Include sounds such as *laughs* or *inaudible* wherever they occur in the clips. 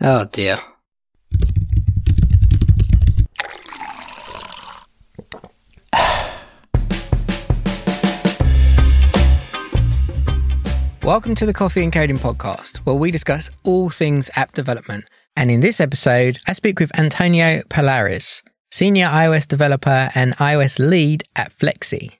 Oh dear. Welcome to the Coffee and Coding Podcast, where we discuss all things app development. And in this episode, I speak with Antonio Pallares, Senior iOS Developer and iOS Lead at Fleksy.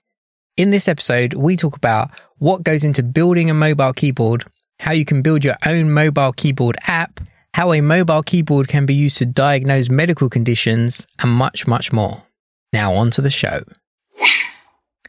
In this episode, we talk about what goes into building a mobile keyboard, how you can build your own mobile keyboard app, how a mobile keyboard can be used to diagnose medical conditions, and much, much more. Now, on to the show.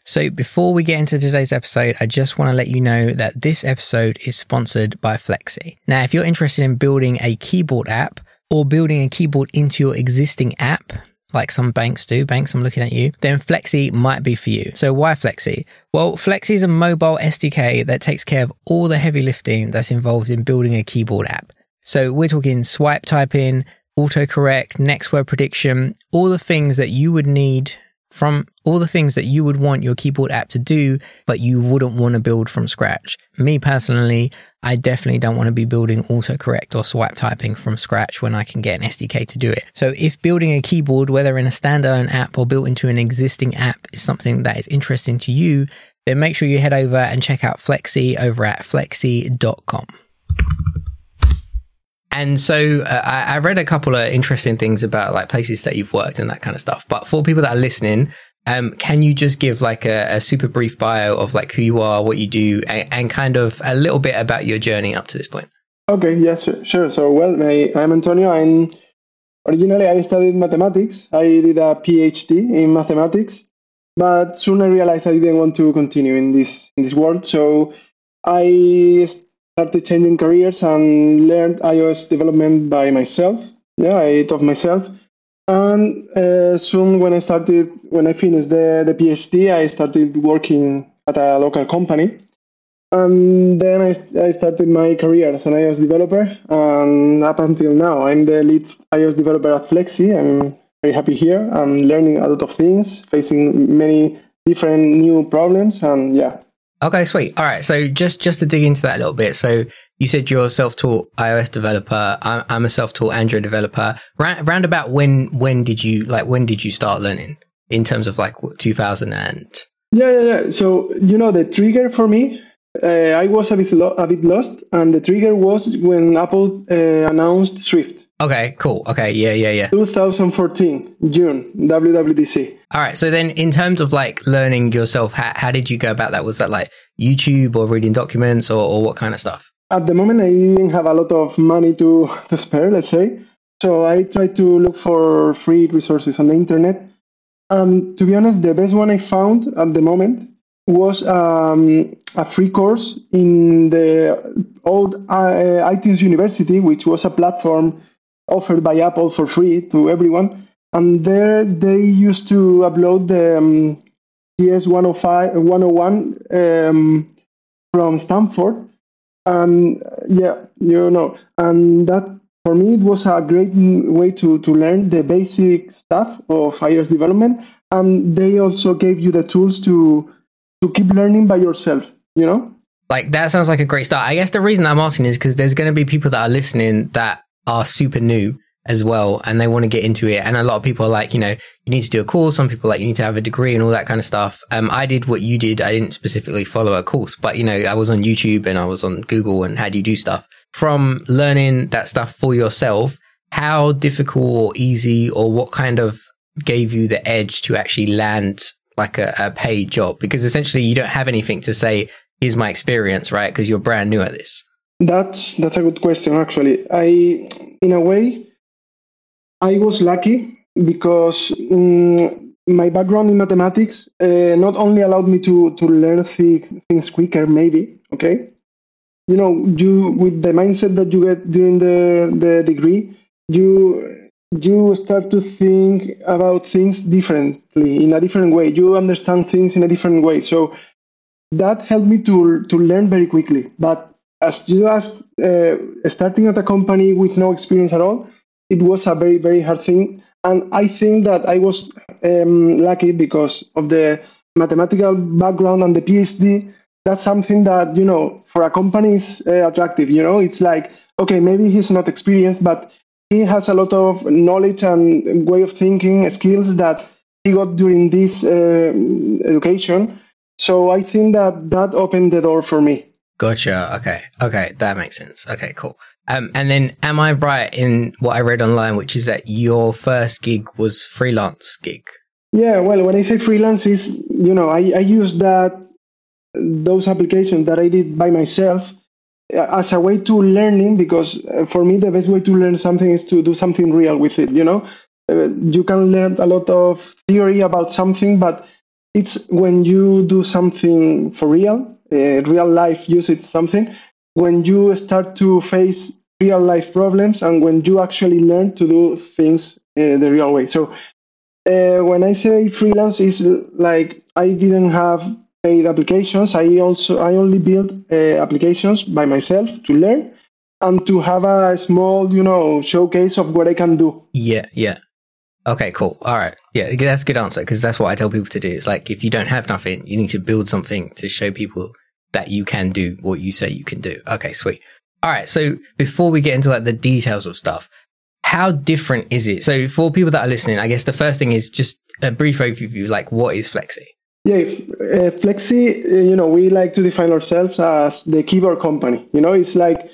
So, before we get into today's episode, I just want to let you know that this episode is sponsored by Fleksy. Now, if you're interested in building a keyboard app or building a keyboard into your existing app, like some banks do, banks, I'm looking at you, then Fleksy might be for you. So, why Fleksy? Well, Fleksy is a mobile SDK that takes care of all the heavy lifting that's involved in building a keyboard app. So, we're talking swipe typing, autocorrect, next word prediction, all the things that you would need from all the things that you would want your keyboard app to do, but you wouldn't want to build from scratch. Me personally, I definitely don't want to be building autocorrect or swipe typing from scratch when I can get an SDK to do it. So if building a keyboard, whether in a standalone app or built into an existing app is something that is interesting to you, then make sure you head over and check out Fleksy over at fleksy.com. And so uh, I, I, read a couple of interesting things about like places that you've worked and that kind of stuff. But for people that are listening, um, can you just give like a, a, super brief bio of like who you are, what you do, and, and, kind of a little bit about your journey up to this point? Okay, yes, sure. So, well, I, I'm Antonio. I'm originally I studied mathematics. I did a PhD in mathematics, but soon I realized I didn't want to continue in this in this world. So I started changing careers and learned iOS development by myself. Yeah, I taught myself. And uh, soon, when I started, when I finished the, the PhD, I started working at a local company. And then I, I started my career as an iOS developer. And up until now, I'm the lead iOS developer at Fleksy. I'm very happy here. I'm learning a lot of things, facing many different new problems. And yeah, Okay, sweet. All right. So just just to dig into that a little bit. So you said you're a self-taught iOS developer. I'm, I'm a self-taught Android developer. Round, round about when when did you like when did you start learning in terms of like 2000 and yeah yeah yeah. So you know the trigger for me, uh, I was a bit lo- a bit lost, and the trigger was when Apple uh, announced Swift. Okay, cool. Okay, yeah, yeah, yeah. 2014, June, WWDC. All right. So then, in terms of like learning yourself, how, how did you go about that? Was that like YouTube or reading documents or, or what kind of stuff? At the moment, I didn't have a lot of money to, to spare, let's say. So I tried to look for free resources on the internet. Um, to be honest, the best one I found at the moment was um, a free course in the old uh, iTunes University, which was a platform offered by Apple for free to everyone. And there they used to upload the um, TS 105, 101 um, from Stanford. And yeah, you know, and that for me it was a great way to, to learn the basic stuff of iOS development. And they also gave you the tools to to keep learning by yourself, you know? Like that sounds like a great start. I guess the reason I'm asking is because there's going to be people that are listening that are super new as well and they want to get into it. And a lot of people are like you know you need to do a course. Some people like you need to have a degree and all that kind of stuff. Um i did what you did. I didn't specifically follow a course but you know i was on youtube and i was on google and how do you do stuff? From learning that stuff for yourself how difficult or easy or what kind of gave you the edge to actually land like a, a paid job? Because essentially you don't have anything to say here's my experience right? Because you're brand new at this that's that's a good question. Actually, I in a way I was lucky because um, my background in mathematics uh, not only allowed me to to learn th- things quicker, maybe okay. You know, you with the mindset that you get during the the degree, you you start to think about things differently in a different way. You understand things in a different way. So that helped me to to learn very quickly. But as you asked, uh, starting at a company with no experience at all, it was a very, very hard thing. And I think that I was um, lucky because of the mathematical background and the PhD. That's something that, you know, for a company is uh, attractive. You know, it's like, okay, maybe he's not experienced, but he has a lot of knowledge and way of thinking skills that he got during this uh, education. So I think that that opened the door for me. Gotcha. Okay. Okay. That makes sense. Okay, cool. Um, and then am I right in what I read online, which is that your first gig was freelance gig? Yeah. Well, when I say freelance is, you know, I, I use that, those applications that I did by myself uh, as a way to learning because uh, for me the best way to learn something is to do something real with it you know uh, you can learn a lot of theory about something but it's when you do something for real uh, real life use it something when you start to face real life problems and when you actually learn to do things uh, the real way so uh, when i say freelance is like i didn't have paid applications i also i only build uh, applications by myself to learn and to have a small you know showcase of what i can do Yeah. Yeah. Okay, cool. All right. Yeah, that's a good answer because that's what I tell people to do. It's like if you don't have nothing, you need to build something to show people that you can do what you say you can do. Okay, sweet. All right. So before we get into like the details of stuff, how different is it? So for people that are listening, I guess the first thing is just a brief overview, like what is Fleksy? Yeah, uh, Fleksy, uh, you know, we like to define ourselves as the keyboard company. You know, it's like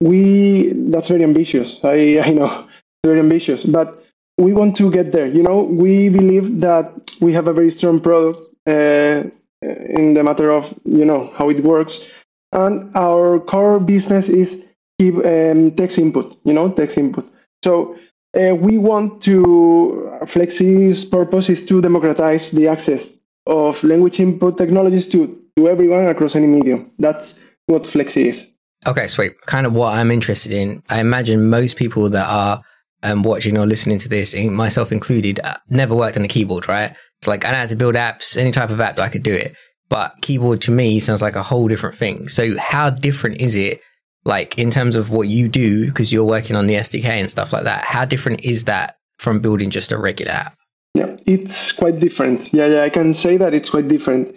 we, that's very ambitious. I, I know, very ambitious, but we want to get there. You know, we believe that we have a very strong product uh, in the matter of, you know, how it works. And our core business is keep, um, text input, you know, text input. So uh, we want to, Fleksy's purpose is to democratize the access of language input technologies to, to everyone across any medium. That's what Fleksy is. Okay, sweet. Kind of what I'm interested in. I imagine most people that are um, watching or listening to this, myself included, uh, never worked on a keyboard, right? It's like I know how to build apps, any type of apps, I could do it. But keyboard to me sounds like a whole different thing. So how different is it, like in terms of what you do, because you're working on the SDK and stuff like that? How different is that from building just a regular app? Yeah, it's quite different. Yeah, yeah, I can say that it's quite different.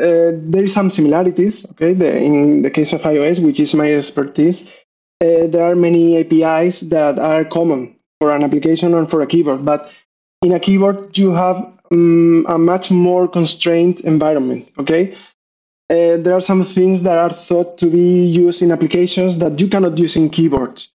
Uh, there is some similarities. Okay, the, in the case of iOS, which is my expertise, uh, there are many APIs that are common for an application and for a keyboard. But in a keyboard, you have um, a much more constrained environment. Okay, uh, there are some things that are thought to be used in applications that you cannot use in keyboards.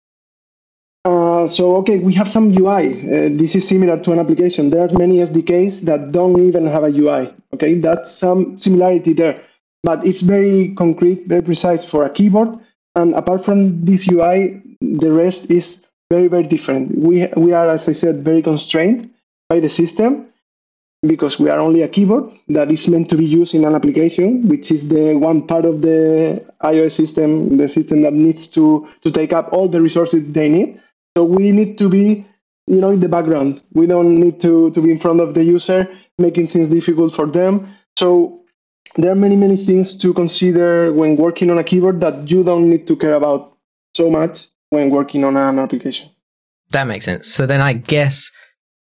Uh, so okay, we have some UI. Uh, this is similar to an application. There are many SDKs that don't even have a UI. Okay, that's some similarity there, but it's very concrete, very precise for a keyboard. And apart from this UI, the rest is very, very different. We we are, as I said, very constrained by the system because we are only a keyboard that is meant to be used in an application, which is the one part of the iOS system, the system that needs to to take up all the resources they need. So we need to be, you know, in the background. We don't need to, to be in front of the user, making things difficult for them. So there are many, many things to consider when working on a keyboard that you don't need to care about so much when working on an application. That makes sense. So then I guess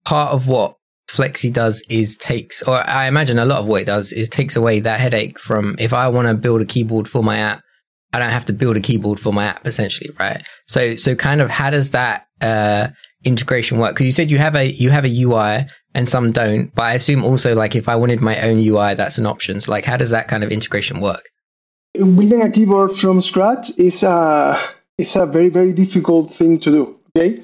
part of what Fleksy does is takes, or I imagine a lot of what it does is takes away that headache from if I want to build a keyboard for my app, I don't have to build a keyboard for my app essentially, right? So, so kind of how does that, uh, integration work? Cause you said you have a, you have a UI and some don't, but I assume also like if I wanted my own UI, that's an option. So like how does that kind of integration work? Building a keyboard from scratch is a, is a very, very difficult thing to do. Okay.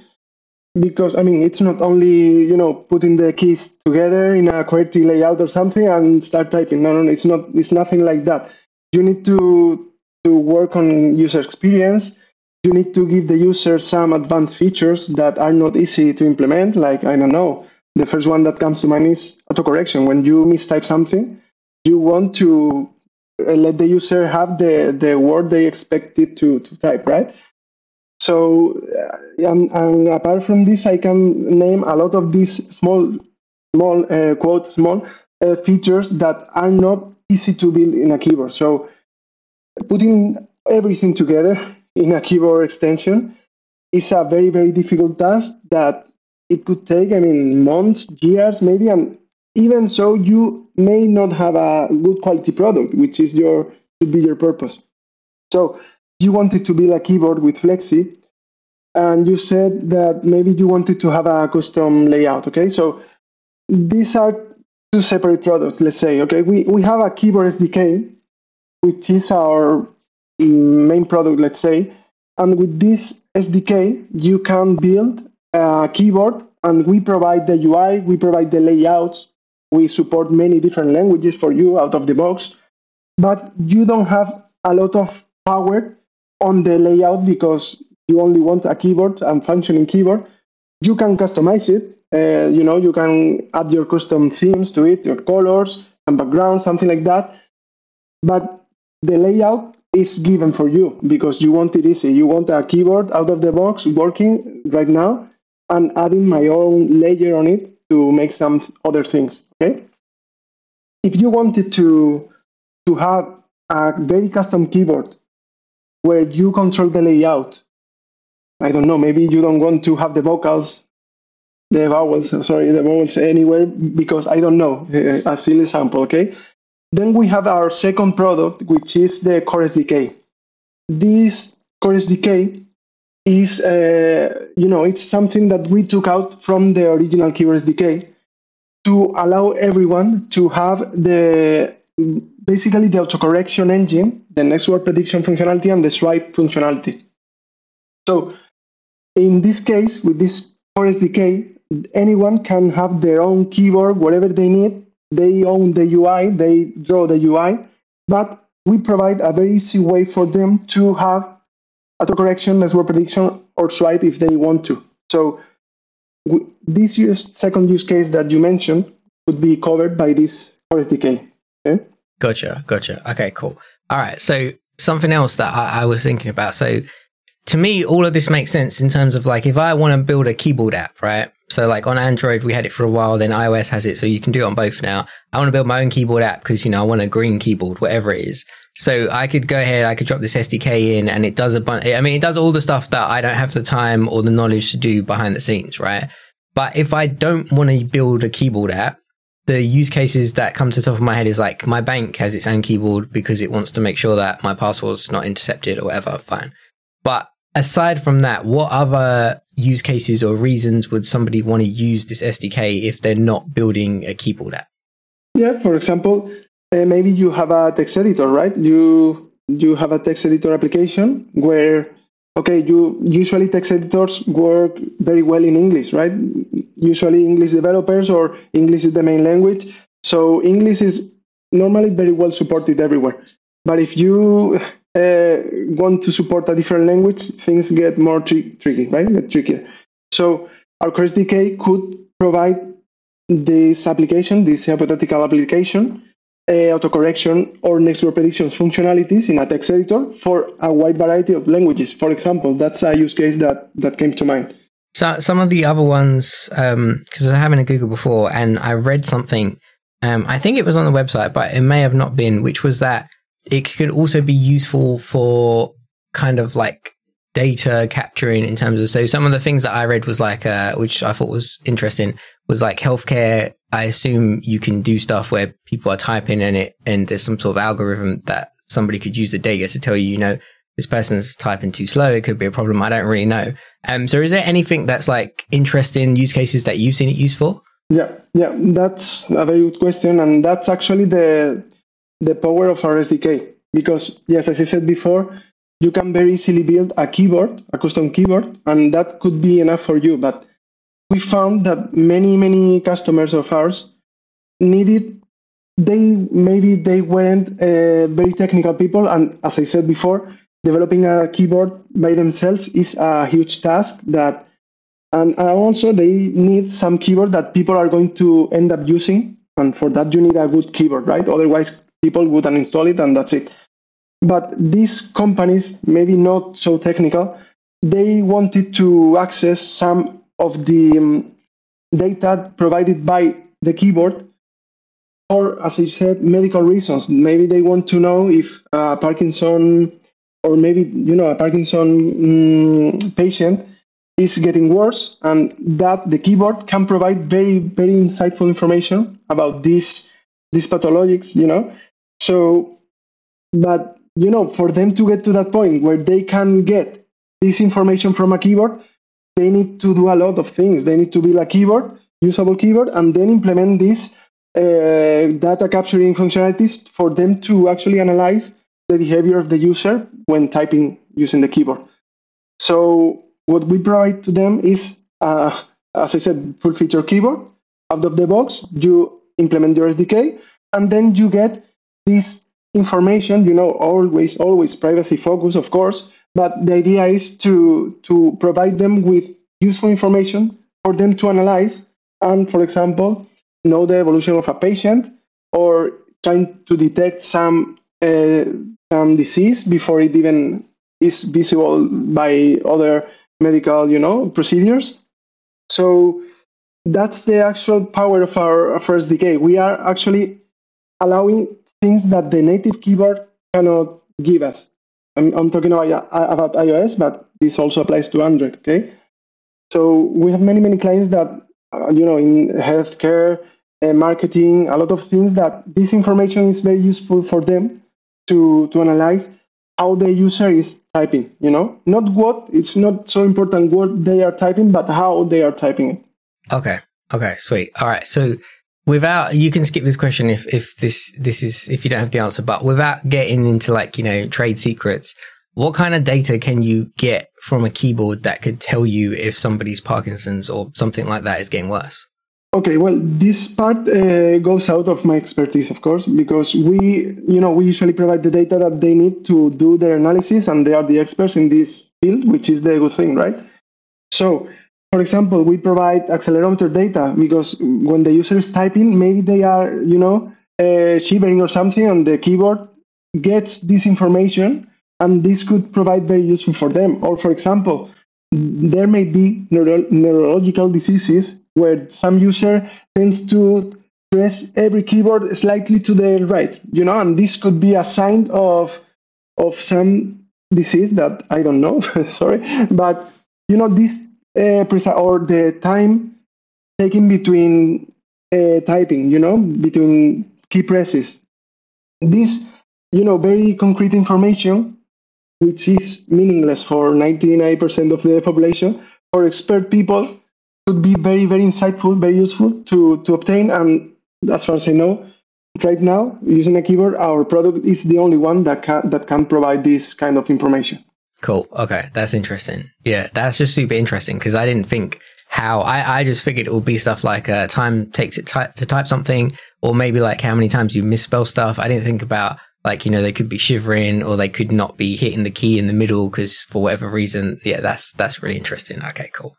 Because I mean, it's not only you know putting the keys together in a QWERTY layout or something and start typing. No, no, it's not. It's nothing like that. You need to to work on user experience. You need to give the user some advanced features that are not easy to implement. Like I don't know, the first one that comes to mind is autocorrection. When you mistype something, you want to uh, let the user have the the word they expected to to type, right? So, uh, and, and apart from this, I can name a lot of these small, small uh, quote small uh, features that are not easy to build in a keyboard. So, putting everything together in a keyboard extension is a very very difficult task that it could take. I mean, months, years, maybe, and even so, you may not have a good quality product, which is your should be your purpose. So you wanted to build a keyboard with Fleksy, and you said that maybe you wanted to have a custom layout. Okay, so these are two separate products. Let's say, okay, we, we have a keyboard SDK, which is our main product, let's say, and with this SDK, you can build a keyboard, and we provide the UI, we provide the layouts, we support many different languages for you out of the box, but you don't have a lot of power on the layout because you only want a keyboard and functioning keyboard, you can customize it. Uh, you know, you can add your custom themes to it, your colors, and background, something like that. But the layout is given for you because you want it easy. You want a keyboard out of the box working right now and adding my own layer on it to make some other things. Okay. If you wanted to to have a very custom keyboard where you control the layout I don't know, maybe you don't want to have the vocals, the vowels, sorry, the vowels anywhere because I don't know, a silly example, okay? Then we have our second product, which is the Core SDK. This Core SDK is, uh, you know, it's something that we took out from the original Keyboard SDK to allow everyone to have the basically the autocorrection engine, the next word prediction functionality, and the swipe functionality. So in this case, with this Core SDK, anyone can have their own keyboard, whatever they need. They own the UI, they draw the UI, but we provide a very easy way for them to have autocorrection, next word prediction, or swipe if they want to. So this use, second use case that you mentioned would be covered by this Core SDK. Gotcha, gotcha. Okay, cool. All right. So something else that I, I was thinking about. So to me, all of this makes sense in terms of like if I want to build a keyboard app, right? So like on Android, we had it for a while, then iOS has it, so you can do it on both now. I want to build my own keyboard app because you know I want a green keyboard, whatever it is. So I could go ahead, I could drop this SDK in, and it does a bunch. I mean, it does all the stuff that I don't have the time or the knowledge to do behind the scenes, right? But if I don't want to build a keyboard app, the use cases that come to the top of my head is like my bank has its own keyboard because it wants to make sure that my password's not intercepted or whatever. Fine. But aside from that, what other use cases or reasons would somebody want to use this SDK if they're not building a keyboard app? Yeah, for example, uh, maybe you have a text editor, right? You you have a text editor application where okay, you usually text editors work very well in English, right? Usually English developers or English is the main language. So English is normally very well supported everywhere. But if you uh, want to support a different language, things get more tri- tricky, right? Get trickier. So our SDK could provide this application, this hypothetical application, uh, autocorrection or next word predictions functionalities in a text editor for a wide variety of languages. For example, that's a use case that, that came to mind. So some of the other ones, because um, I was having a Google before and I read something, um, I think it was on the website, but it may have not been, which was that it could also be useful for kind of like data capturing in terms of so some of the things that I read was like uh, which I thought was interesting was like healthcare. I assume you can do stuff where people are typing in it and there's some sort of algorithm that somebody could use the data to tell you, you know, this person's typing too slow. It could be a problem. I don't really know. Um, so is there anything that's like interesting use cases that you've seen it used for? Yeah, yeah, that's a very good question, and that's actually the the power of our SDK. Because, yes, as I said before, you can very easily build a keyboard, a custom keyboard, and that could be enough for you. But we found that many, many customers of ours needed, they maybe they weren't uh, very technical people. And as I said before, developing a keyboard by themselves is a huge task that and also they need some keyboard that people are going to end up using and for that you need a good keyboard right otherwise people would uninstall it and that's it. But these companies, maybe not so technical, they wanted to access some of the um, data provided by the keyboard or, as I said, medical reasons. Maybe they want to know if a Parkinson or maybe you know a Parkinson um, patient is getting worse, and that the keyboard can provide very very insightful information about these these pathologics. You know, so, but you know, for them to get to that point where they can get this information from a keyboard, they need to do a lot of things. They need to build a keyboard, usable keyboard, and then implement these uh, data capturing functionalities for them to actually analyze the behavior of the user when typing using the keyboard. So what we provide to them is, uh, as I said, full feature keyboard. Out of the box, you implement your SDK, and then you get this information. You know, always, always privacy focus, of course. But the idea is to to provide them with useful information for them to analyze, and, for example, know the evolution of a patient or trying to detect some uh, some disease before it even is visible by other medical, you know, procedures. So that's the actual power of our, of our. We are actually allowing things that the native keyboard cannot give us. I'm, I'm talking about, about iOS, but this also applies to Android. Okay, so we have many many clients that uh, you know in healthcare, uh, marketing, a lot of things that this information is very useful for them to to analyze how the user is typing you know not what it's not so important what they are typing but how they are typing it okay okay sweet all right so without you can skip this question if if this this is if you don't have the answer but without getting into like you know trade secrets what kind of data can you get from a keyboard that could tell you if somebody's parkinson's or something like that is getting worse Okay, well, this part uh, goes out of my expertise, of course, because we, you know, we usually provide the data that they need to do their analysis, and they are the experts in this field, which is the good thing, right? So, for example, we provide accelerometer data because when the user is typing, maybe they are, you know, uh, shivering or something, and the keyboard gets this information, and this could provide very useful for them. Or, for example, there may be neuro- neurological diseases where some user tends to press every keyboard slightly to the right, you know, and this could be a sign of of some disease that I don't know, *laughs* sorry, but you know this uh, or the time taken between uh, typing, you know, between key presses. This, you know, very concrete information, which is meaningless for 99% of the population, for expert people could be very, very insightful, very useful to, to obtain. And as far as I know, right now, using a keyboard, our product is the only one that can, that can provide this kind of information. Cool. Okay. That's interesting. Yeah. That's just super interesting because I didn't think how I, I just figured it would be stuff like uh, time takes it ty- to type something or maybe like how many times you misspell stuff. I didn't think about like, you know, they could be shivering or they could not be hitting the key in the middle because for whatever reason. Yeah. That's, that's really interesting. Okay. Cool.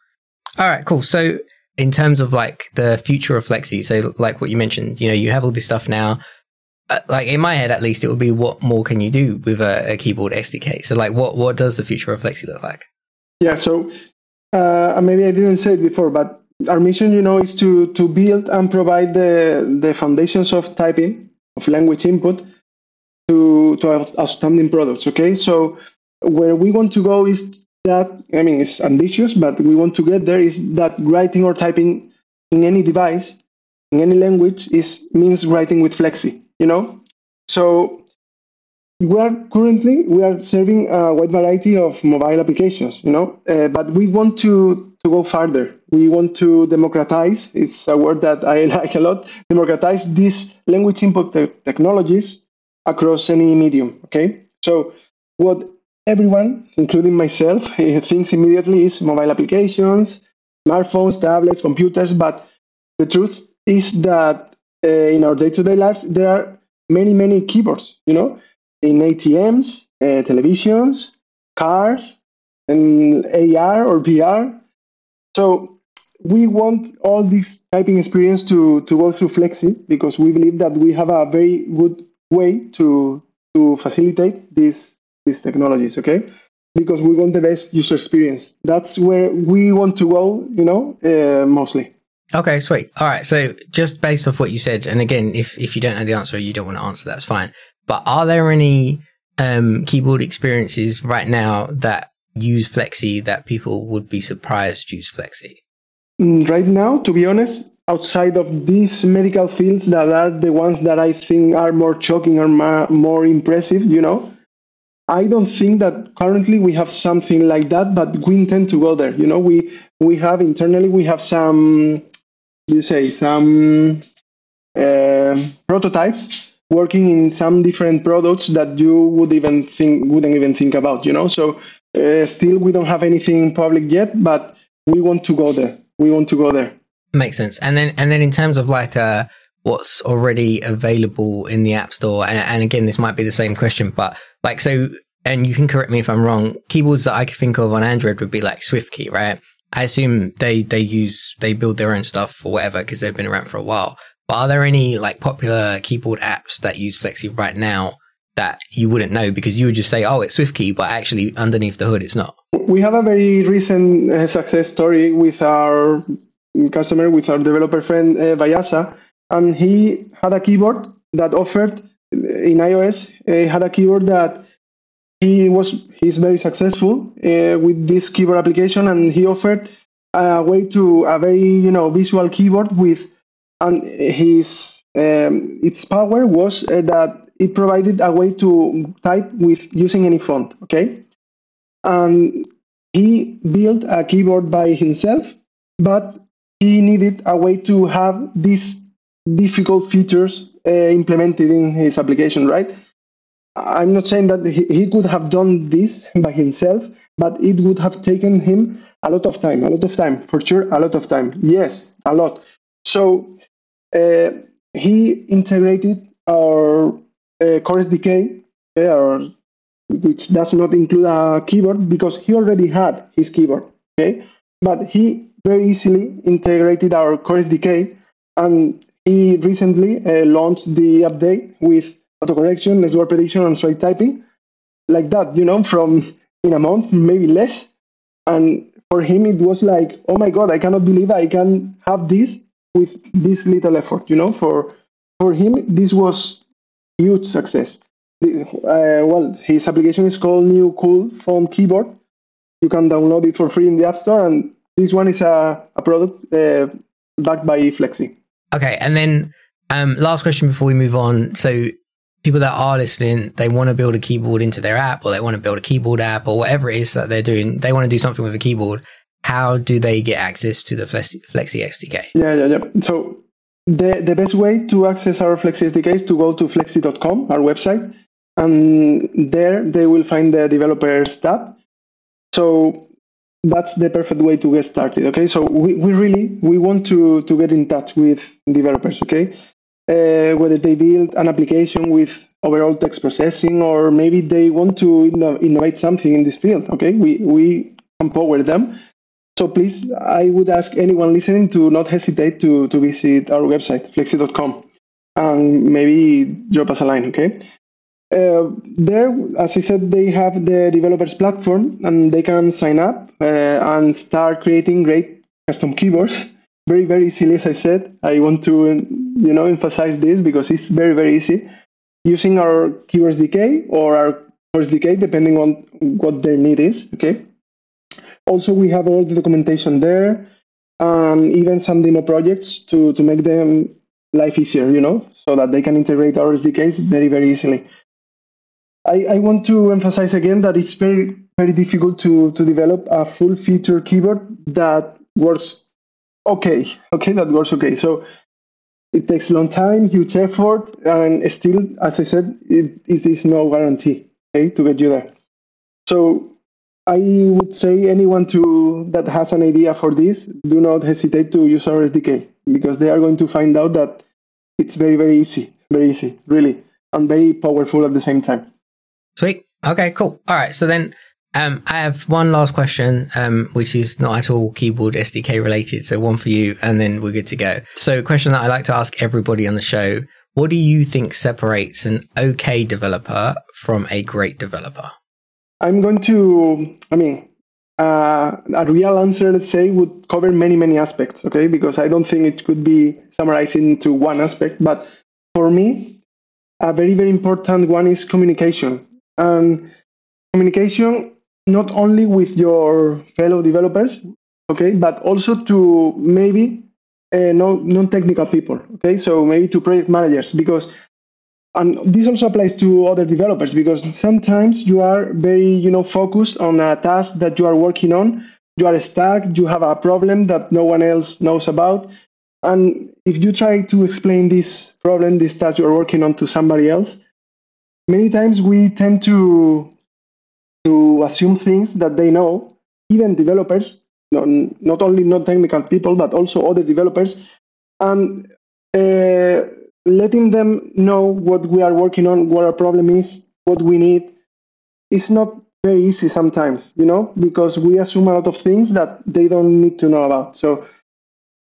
All right, cool. So in terms of like the future of Fleksy, so like what you mentioned, you know, you have all this stuff now. Uh, like in my head, at least, it would be what more can you do with a, a, keyboard SDK? So like, what what does the future of Fleksy look like? Yeah. So uh, maybe I didn't say it before, but our mission, you know, is to to build and provide the the foundations of typing of language input to to outstanding products. Okay. So where we want to go is that I mean it's ambitious, but we want to get there is that writing or typing in any device, in any language, is means writing with Fleksy. You know, so we are currently we are serving a wide variety of mobile applications. You know, uh, but we want to to go further. We want to democratize. It's a word that I *laughs* like a lot. Democratize these language input te- technologies across any medium. Okay, so what everyone, including myself, *laughs* thinks immediately is mobile applications, smartphones, tablets, computers. But the truth is that uh, in our day-to-day lives, there are many, many keyboards. You know, in ATMs, uh, televisions, cars, and AR or VR. So we want all this typing experience to, to go through Fleksy because we believe that we have a very good way to to facilitate this these technologies, okay? Because we want the best user experience. That's where we want to go, you know, uh, mostly. Okay, sweet. All right. So just based off what you said, and again, if, if you don't know the answer, you don't want to answer, that's fine. But are there any um, keyboard experiences right now that use Fleksy that people would be surprised use Fleksy? Mm, right now, to be honest, outside of these medical fields that are the ones that I think are more shocking or more impressive, you know, I don't think that currently we have something like that, but we intend to go there. You know, we we have internally we have some you say some uh, prototypes working in some different products that you would even think wouldn't even think about. You know, so uh, still we don't have anything public yet, but we want to go there. We want to go there. Makes sense. And then and then in terms of like uh what's already available in the App Store, and, and again this might be the same question, but like so and you can correct me if I'm wrong, keyboards that I could think of on Android would be like SwiftKey, right? I assume they they use they build their own stuff or whatever because they've been around for a while. But are there any like popular keyboard apps that use Fleksy right now that you wouldn't know because you would just say, "Oh, it's SwiftKey," but actually underneath the hood, it's not. We have a very recent uh, success story with our customer, with our developer friend uh, and he had a keyboard that offered in iOS. He had a keyboard that he was he's very successful uh, with this keyboard application, and he offered a way to a very you know visual keyboard with and his um, its power was uh, that it provided a way to type with using any font. Okay, and he built a keyboard by himself, but he needed a way to have these difficult features uh, implemented in his application, right? I'm not saying that he, he could have done this by himself, but it would have taken him a lot of time, a lot of time, for sure, a lot of time. Yes, a lot. So uh, he integrated our uh, Core SDK, uh, which does not include a keyboard because he already had his keyboard. Okay, but he very easily integrated our Core SDK, and he recently uh, launched the update with autocorrection, less word prediction, and straight typing, like that. You know, from in a month, maybe less. And for him, it was like, oh my god, I cannot believe I can have this with this little effort. You know, for for him, this was huge success. Uh, well, his application is called New Cool Phone Keyboard. You can download it for free in the App Store, and this one is a, a product uh, backed by Fleksy. Okay, and then um, last question before we move on. So, people that are listening, they want to build a keyboard into their app, or they want to build a keyboard app, or whatever it is that they're doing. They want to do something with a keyboard. How do they get access to the Fleksy, Fleksy SDK? Yeah, yeah, yeah. So the, the best way to access our Fleksy SDK is to go to fleksy.com, our website, and there they will find the developers tab. So that's the perfect way to get started. Okay, so we, we really we want to to get in touch with developers. Okay, uh, whether they build an application with overall text processing or maybe they want to inno- innovate something in this field. Okay, we we empower them so please, I would ask anyone listening to not hesitate to, to visit our website, fleksy.com, and maybe drop us a line, okay? Uh, there, as I said, they have the developers platform and they can sign up uh, and start creating great custom keyboards. Very, very easily, as I said. I want to, um, you know, emphasize this because it's very, very easy. Using our keyboard SDK or our Core SDK, depending on what their need is, okay? also we have all the documentation there and even some demo projects to, to make them life easier, you know, so that they can integrate our SDKs very, very easily. I, I want to emphasize again that it's very, very difficult to, to develop a full feature keyboard that works okay. *laughs* Okay, that works okay. So it takes a long time, huge effort, and still, as I said, it, it is no guarantee okay, to get you there. So I would say anyone to that has an idea for this, do not hesitate to use our SDK because they are going to find out that it's very very easy, very easy, really, and very powerful at the same time. Sweet. Okay. Cool. All right. So then, um, I have one last question, um, which is not at all keyboard SDK related. So one for you, and then we're good to go. So, a question that I like to ask everybody on the show: What do you think separates an okay developer from a great developer? I'm going to, I mean, uh, a real answer, let's say, would cover many, many aspects, okay? Because I don't think it could be summarized into one aspect. But for me, a very, very important one is communication. And communication not only with your fellow developers, okay, but also to maybe uh, non technical people, okay? So maybe to project managers, because and this also applies to other developers because sometimes you are very you know focused on a task that you are working on you are stuck you have a problem that no one else knows about and if you try to explain this problem this task you're working on to somebody else many times we tend to to assume things that they know even developers not, only not technical people but also other developers and uh, letting them know what we are working on what our problem is what we need is not very easy sometimes you know because we assume a lot of things that they don't need to know about. So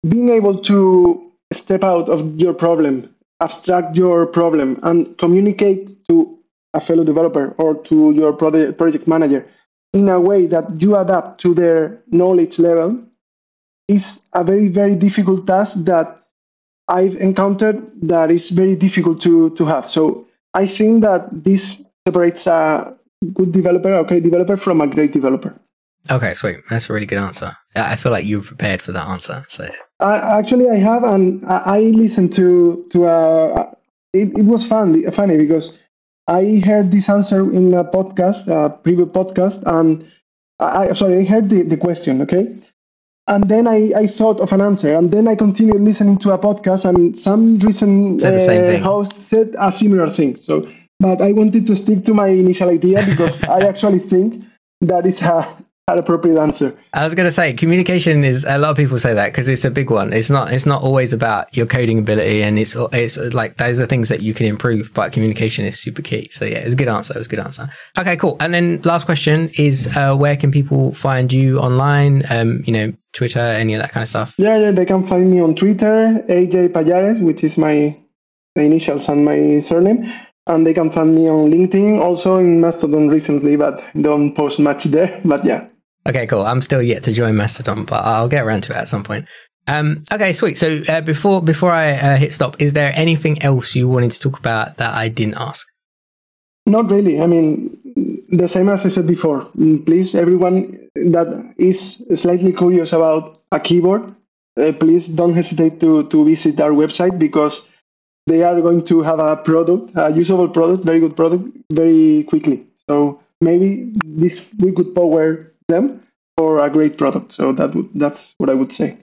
being able to step out of your problem, abstract your problem, and communicate to a fellow developer or to your project manager in a way that you adapt to their knowledge level is a very, very difficult task that I've encountered that is very difficult to, to have. So I think that this separates a good developer, okay developer, from a great developer. Okay, sweet. That's a really good answer. I feel like you were prepared for that answer. So actually, I have, and I listened to to a. It, it was fun, funny because I heard this answer in a podcast, a previous podcast, and I sorry, I heard the, the question, okay, and then I, I thought of an answer, and then I continued listening to a podcast, and some recent uh, host said a similar thing. So, but I wanted to stick to my initial idea because *laughs* I actually think that is a an appropriate answer. I was going to say communication is a lot of people say that because it's a big one. It's not it's not always about your coding ability and it's it's like those are things that you can improve, but communication is super key. So yeah, it's a good answer. It was a good answer. Okay, cool. And then last question is uh, where can people find you online? Um, you know, Twitter, any of that kind of stuff. Yeah, yeah, they can find me on Twitter, AJ Pallares, which is my, my initials and my surname and they can find me on LinkedIn, also in Mastodon recently, but don't post much there. *laughs* But yeah, Okay, cool. I'm still yet to join Mastodon, but I'll get around to it at some point. Um, okay, sweet. So uh, before before I uh, hit stop, is there anything else you wanted to talk about that I didn't ask? Not really. I mean, the same as I said before. Mm, please, everyone that is slightly curious about a keyboard, uh, please don't hesitate to to visit our website because they are going to have a product, a usable product, very good product, very quickly. So maybe this we could power them for a great product. So that would, that's what I would say.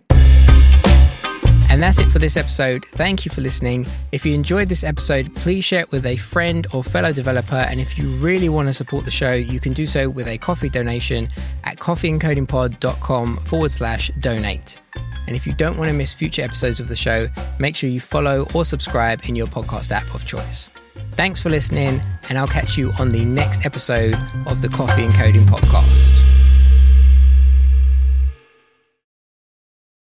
And that's it for this episode. Thank you for listening. If you enjoyed this episode, please share it with a friend or fellow developer. And if you really want to support the show, you can do so with a coffee donation at coffeeandcodingpod.com forward slash donate. And if you don't want to miss future episodes of the show, make sure you follow or subscribe in your podcast app of choice. Thanks for listening, and I'll catch you on the next episode of the Coffee and Coding Podcast.